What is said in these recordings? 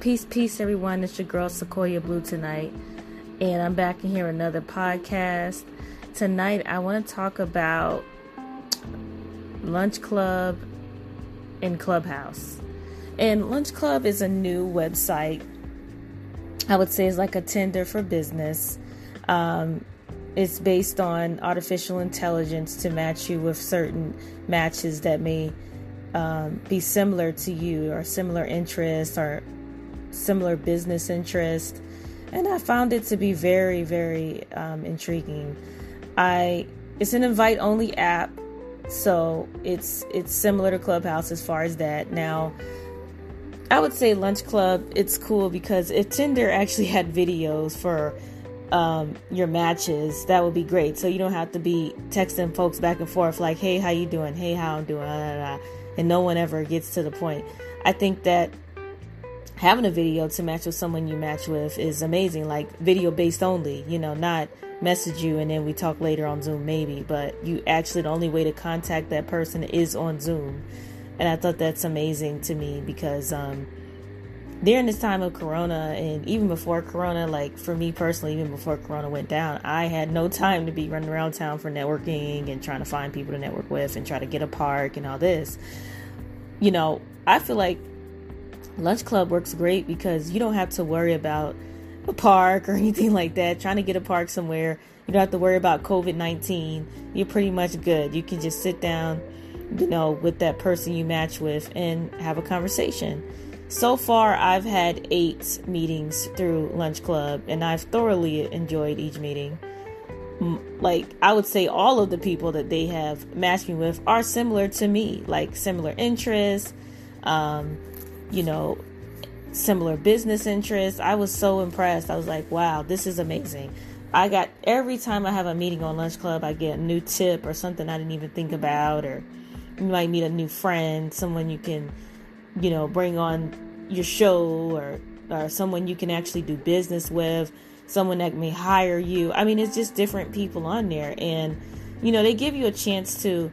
Peace, peace, everyone. It's your girl Siquoyia Blue tonight, and I'm back in here another podcast. Tonight, I want to talk about Lunch Club and Clubhouse. And Lunch Club is a new website. I would say it's like a Tinder for business. Um, it's based on artificial intelligence to match you with certain matches that may um, be similar to you or similar interests or similar business interest, and I found it to be very, very um, intriguing. I it's an invite only app, so it's it's similar to Clubhouse as far as that. Now, I would say Lunch Club it's cool because if Tinder actually had videos for um, your matches, that would be great. So you don't have to be texting folks back and forth like, "Hey, how you doing? Hey, how I'm doing?" And no one ever gets to the point. I think that having a video to match with someone you match with is amazing. Like video based only, you know, not message you and then we talk later on Zoom maybe, but you actually the only way to contact that person is on Zoom. And I thought that's amazing to me because um during this time of corona and even before corona like for me personally even before corona went down i had no time to be running around town for networking and trying to find people to network with and try to get a park and all this you know i feel like Lunch Club works great because you don't have to worry about a park or anything like that. Trying to get a park somewhere, you don't have to worry about COVID 19. You're pretty much good. You can just sit down, you know, with that person you match with and have a conversation. So far, I've had eight meetings through Lunch Club and I've thoroughly enjoyed each meeting. Like, I would say all of the people that they have matched me with are similar to me, like similar interests. Um, you know, similar business interests. I was so impressed. I was like, wow, this is amazing. I got every time I have a meeting on Lunch Club, I get a new tip or something I didn't even think about, or you might meet a new friend, someone you can, you know, bring on your show, or or someone you can actually do business with, someone that may hire you. I mean, it's just different people on there, and you know, they give you a chance to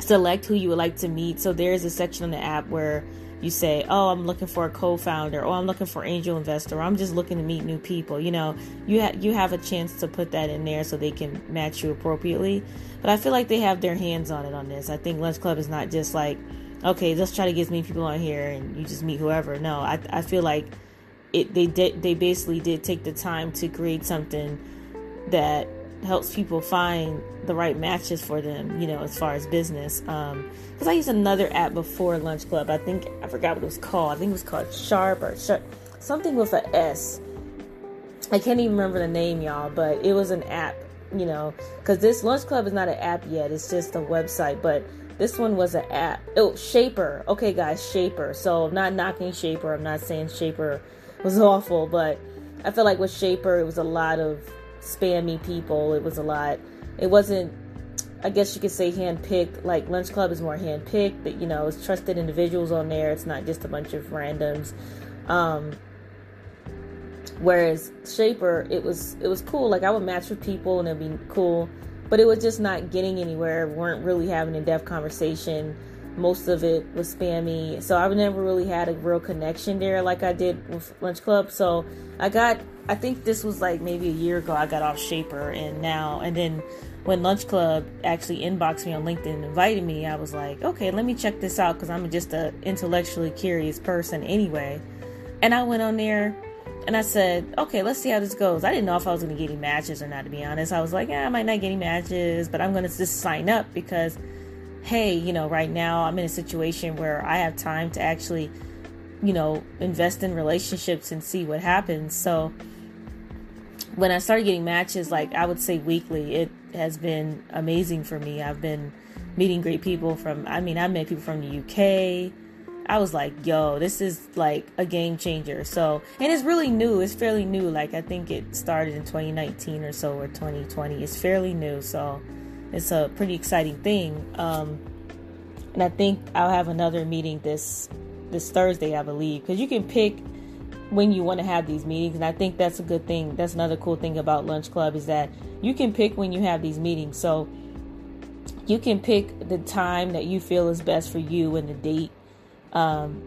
select who you would like to meet. So there's a section on the app where you say, "Oh, I'm looking for a co-founder," or "I'm looking for angel investor," or "I'm just looking to meet new people." You know, you have you have a chance to put that in there so they can match you appropriately. But I feel like they have their hands on it on this. I think Lunch Club is not just like, okay, let's try to get as many people on here and you just meet whoever. No, I I feel like it they did they basically did take the time to create something that helps people find the right matches for them, you know, as far as business. Um, because I used another app before Lunch Club. I think I forgot what it was called. I think it was called Sharp or Sharp, something with a S. I can't even remember the name, y'all, but it was an app, you know, because this Lunch Club is not an app yet. It's just a website, but this one was an app. Oh, Shapr. Okay, guys, Shapr. So I'm not knocking Shapr. I'm not saying Shapr was awful, but I feel like with Shapr, it was a lot of spammy people. It was a lot. It wasn't. I guess you could say handpicked. Like Lunch Club is more handpicked. That you know, it's trusted individuals on there. It's not just a bunch of randoms. Um, whereas Shapr, it was it was cool. Like I would match with people and it'd be cool, but it was just not getting anywhere. We weren't really having a depth conversation. Most of it was spammy, so I've never really had a real connection there like I did with Lunch Club. So I got I think this was like maybe a year ago I got off Shapr and now and then when Lunch Club actually inboxed me on LinkedIn and invited me, I was like, okay, let me check this out because I'm just a intellectually curious person anyway. And I went on there and I said, okay, let's see how this goes. I didn't know if I was going to get any matches or not, to be honest. I was like, yeah, I might not get any matches, but I'm going to just sign up because, hey, you know, right now I'm in a situation where I have time to actually, you know, invest in relationships and see what happens. So, when I started getting matches, like I would say weekly, it has been amazing for me. I've been meeting great people from, I mean, I met people from the UK. I was like, yo, this is like a game changer. So, and it's really new. It's fairly new. Like, I think it started in 2019 or so, or 2020. It's fairly new. So, it's a pretty exciting thing. Um, and I think I'll have another meeting this this Thursday, I believe, because you can pick when you want to have these meetings and i think that's a good thing that's another cool thing about lunch club is that you can pick when you have these meetings so you can pick the time that you feel is best for you and the date um,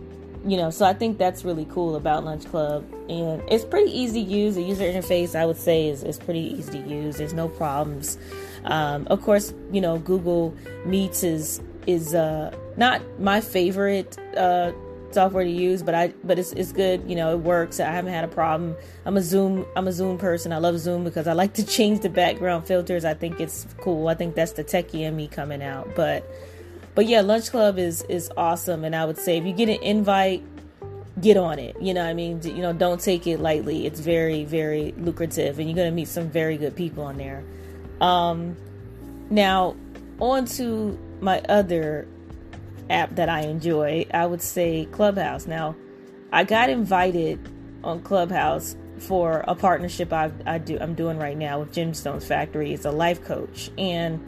you know, so I think that's really cool about Lunch Club, and it's pretty easy to use. The user interface, I would say, is, is pretty easy to use. There's no problems. Um, of course, you know, Google Meets is is uh, not my favorite uh, software to use, but I but it's it's good. You know, it works. I haven't had a problem. I'm a Zoom I'm a Zoom person. I love Zoom because I like to change the background filters. I think it's cool. I think that's the techie in me coming out. But but yeah, Lunch Club is is awesome, and I would say if you get an invite, get on it. You know, I mean, you know, don't take it lightly. It's very very lucrative, and you're gonna meet some very good people on there. Um, now on to my other app that I enjoy, I would say Clubhouse. Now, I got invited on Clubhouse for a partnership I, I do I'm doing right now with Gemstones Factory. It's a life coach, and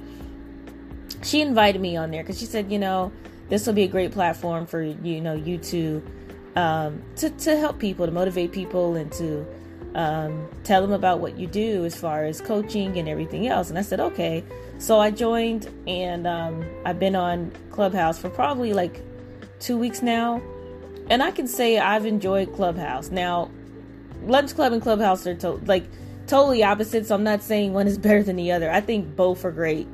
she invited me on there because she said, you know, this will be a great platform for you know you to um, to to help people, to motivate people, and to um, tell them about what you do as far as coaching and everything else. And I said, okay. So I joined, and um, I've been on Clubhouse for probably like two weeks now. And I can say I've enjoyed Clubhouse. Now, Lunch Club and Clubhouse are to- like totally opposite, so I'm not saying one is better than the other. I think both are great,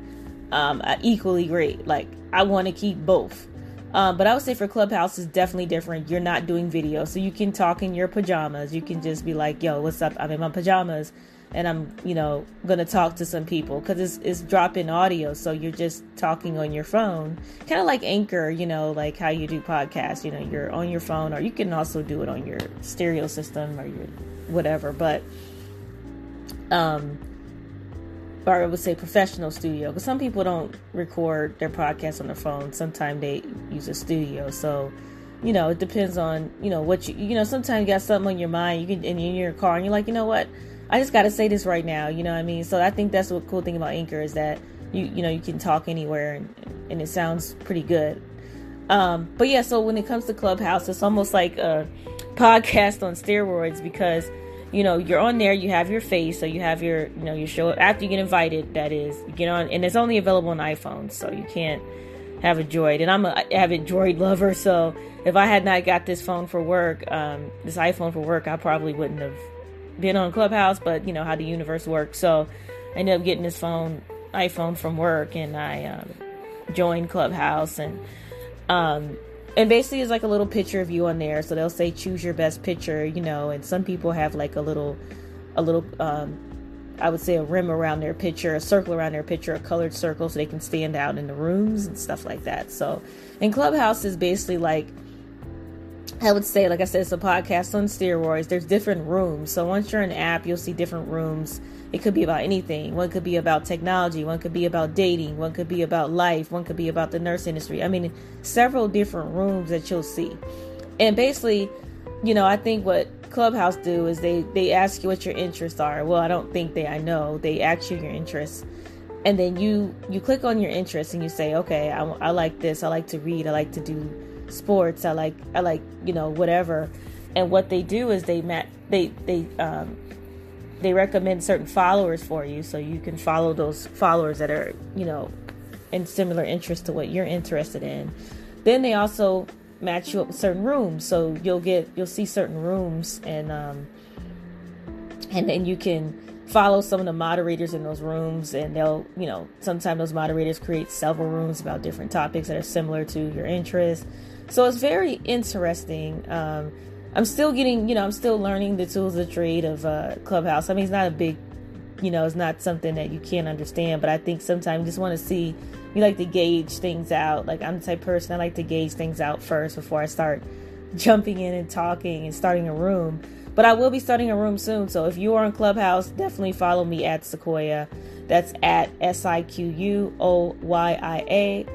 um, uh, equally great. Like, I want to keep both. Um, but I would say for Clubhouse is definitely different. You're not doing video, so you can talk in your pajamas. You can just be like, "Yo, what's up? I'm in my pajamas." And I'm, you know, gonna talk to some people because it's it's drop-in audio, so you're just talking on your phone, kind of like Anchor, you know, like how you do podcasts. You know, you're on your phone, or you can also do it on your stereo system or your whatever. But, um, or I would say professional studio because some people don't record their podcasts on their phone. Sometimes they use a studio, so you know, it depends on you know what you you know. Sometimes you got something on your mind, you can and you're in your car and you're like, you know what I just got to say this right now. You know what I mean? So I think that's the cool thing about Anchor is that you you know you can talk anywhere and, and it sounds pretty good. Um, but yeah, so when it comes to Clubhouse, it's almost like a podcast on steroids because you know you're on there, you have your face, so you have your you know your show after you get invited. That is, you get on, and it's only available on iPhones, so you can't have a Droid. And I'm a avid Droid lover, so if I had not got this phone for work, um, this iPhone for work, I probably wouldn't have been on Clubhouse, but you know how the universe works. So I ended up getting this phone, iPhone from work, and I um, joined Clubhouse, and um, and basically it's like a little picture of you on there. So they'll say choose your best picture, you know, and some people have like a little, a little, um, I would say a rim around their picture, a circle around their picture, a colored circle, so they can stand out in the rooms and stuff like that. So, and Clubhouse is basically like I would say, like I said, it's a podcast on steroids. There's different rooms. So once you're in an app, you'll see different rooms. It could be about anything. One could be about technology. One could be about dating. One could be about life. One could be about the nurse industry. I mean, several different rooms that you'll see. And basically, you know, I think what Clubhouse do is they they ask you what your interests are. Well, I don't think they. I know they ask you your interests, and then you you click on your interests and you say, okay, I, I like this. I like to read. I like to do sports. I like I like you know whatever. And what they do is they mat they they um, they recommend certain followers for you, so you can follow those followers that are you know in similar interest to what you're interested in. Then they also match you up with certain rooms, so you'll get you'll see certain rooms and um, and then you can follow some of the moderators in those rooms and they'll you know sometimes those moderators create several rooms about different topics that are similar to your interests so it's very interesting. Um, I'm still getting, you know, I'm still learning the tools of trade of uh, Clubhouse. I mean, it's not a big, you know, it's not something that you can't understand, but I think sometimes you just want to see, you like to gauge things out. Like I'm the type person I like to gauge things out first before I start jumping in and talking and starting a room. But I will be starting a room soon. So if you are on Clubhouse, definitely follow me at Siquoyia. That's at S I Q U O Y I A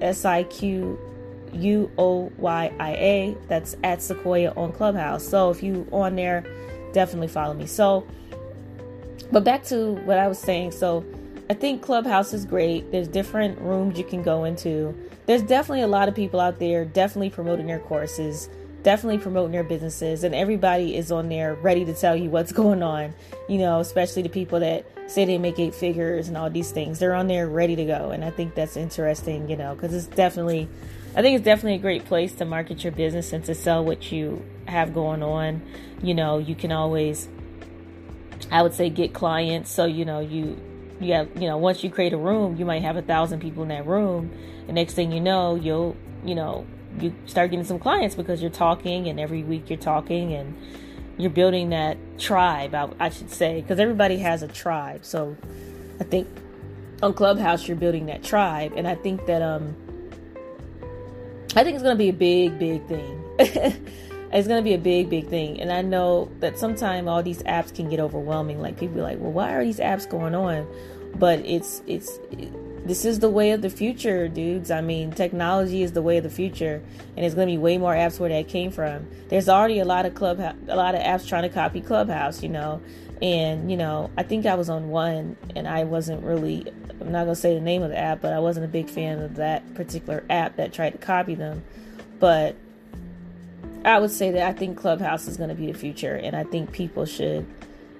S I Q U O Y I A. That's at Siquoyia on Clubhouse. So if you on there, definitely follow me. So, but back to what I was saying. So I think Clubhouse is great. There's different rooms you can go into. There's definitely a lot of people out there definitely promoting their courses. definitely promoting their businesses, and everybody is on there ready to tell you what's going on. You know, especially the people that say they make eight figures and all these things. They're on there ready to go, and I think that's interesting. You know, because it's definitely, I think it's definitely a great place to market your business and to sell what you have going on. You know, you can always, I would say, get clients. So you know, you you have you know once you create a room, you might have a thousand people in that room. The next thing you know, you'll you know you start getting some clients because you're talking and every week you're talking and you're building that tribe I, I should say because everybody has a tribe so i think on clubhouse you're building that tribe and i think that um i think it's going to be a big big thing it's going to be a big big thing and i know that sometimes all these apps can get overwhelming like people be like well why are these apps going on but it's it's this is the way of the future, dudes. I mean, technology is the way of the future, and it's going to be way more apps where that came from. There's already a lot of club, a lot of apps trying to copy Clubhouse, you know, and you know, I think I was on one, and I wasn't really. I'm not gonna say the name of the app, but I wasn't a big fan of that particular app that tried to copy them. But I would say that I think Clubhouse is going to be the future, and I think people should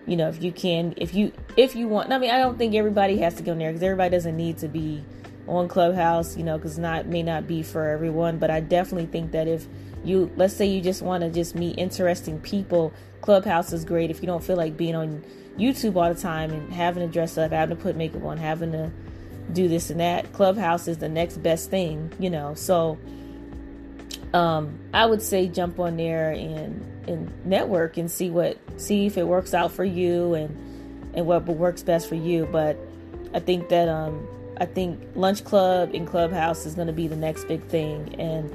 you know if you can if you if you want i mean i don't think everybody has to go there because everybody doesn't need to be on clubhouse you know because not may not be for everyone but i definitely think that if you let's say you just want to just meet interesting people clubhouse is great if you don't feel like being on youtube all the time and having to dress up having to put makeup on having to do this and that clubhouse is the next best thing you know so um i would say jump on there and and network and see what see if it works out for you and and what works best for you. But I think that um I think Lunch Club and Clubhouse is going to be the next big thing and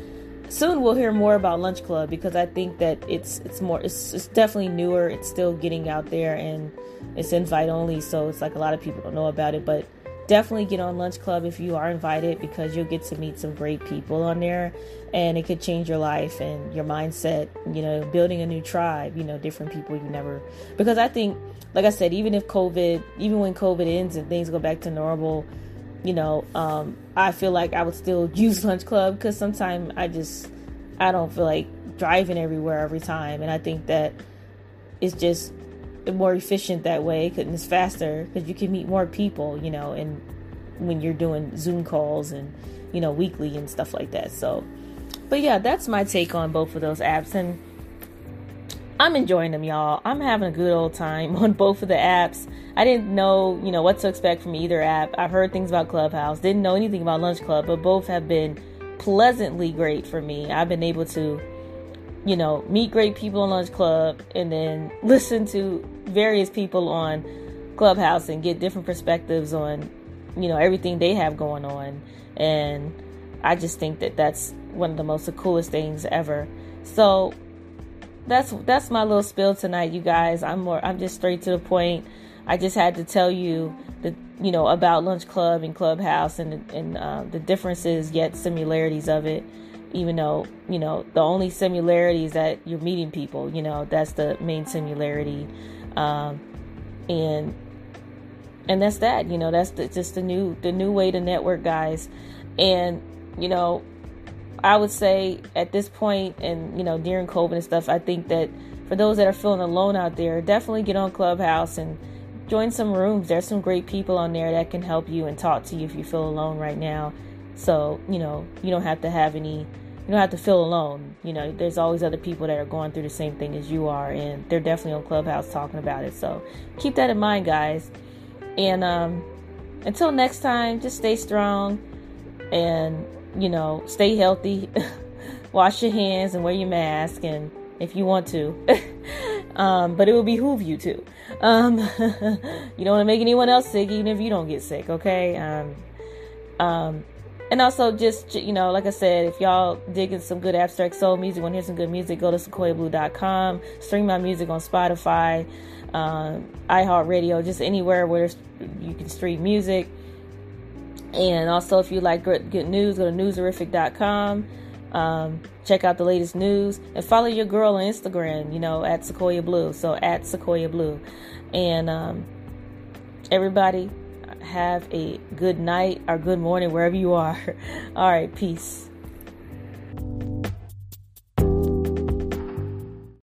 soon we'll hear more about Lunch Club because I think that it's it's more it's, it's definitely newer. It's still getting out there and it's invite only, so it's like a lot of people don't know about it, but definitely get on Lunch Club if you are invited because you'll get to meet some great people on there and it could change your life and your mindset, you know, building a new tribe, you know, different people you never because I think like I said, even if COVID, even when COVID ends and things go back to normal, you know, um, I feel like I would still use Lunch Club because sometimes I just I don't feel like driving everywhere every time and I think that it's just more efficient that way and it's faster because you can meet more people, you know, and when you're doing Zoom calls and you know weekly and stuff like that. So, but yeah, that's my take on both of those apps and. I'm enjoying them, y'all. I'm having a good old time on both of the apps. I didn't know, you know, what to expect from either app. I've heard things about Clubhouse, didn't know anything about Lunch Club, but both have been pleasantly great for me. I've been able to you know, meet great people on Lunch Club and then listen to various people on Clubhouse and get different perspectives on, you know, everything they have going on. And I just think that that's one of the most the coolest things ever. So that's that's my little spill tonight, you guys. I'm more I'm just straight to the point. I just had to tell you that you know about Lunch Club and Clubhouse and and uh, the differences yet similarities of it even though you know the only similarity is that you're meeting people you know that's the main similarity um, and and that's that you know that's the, just the new the new way to network guys and you know i would say at this point and you know during covid and stuff i think that for those that are feeling alone out there definitely get on clubhouse and join some rooms there's some great people on there that can help you and talk to you if you feel alone right now so, you know, you don't have to have any, you don't have to feel alone. You know, there's always other people that are going through the same thing as you are, and they're definitely on Clubhouse talking about it. So keep that in mind, guys. And um, until next time, just stay strong and, you know, stay healthy. Wash your hands and wear your mask, and if you want to. um, but it will behoove you to. Um, you don't want to make anyone else sick, even if you don't get sick, okay? Um, um, and also, just you know, like I said, if y'all digging some good abstract soul music, want to hear some good music, go to sequoiablue.com. Stream my music on Spotify, um, iHeartRadio, just anywhere where you can stream music. And also, if you like good, news, go to newserific.com. Um, check out the latest news and follow your girl on Instagram, you know, at Siquoyia Blue. So at Siquoyia Blue. And um, everybody, have a good night or good morning wherever you are. All right, peace.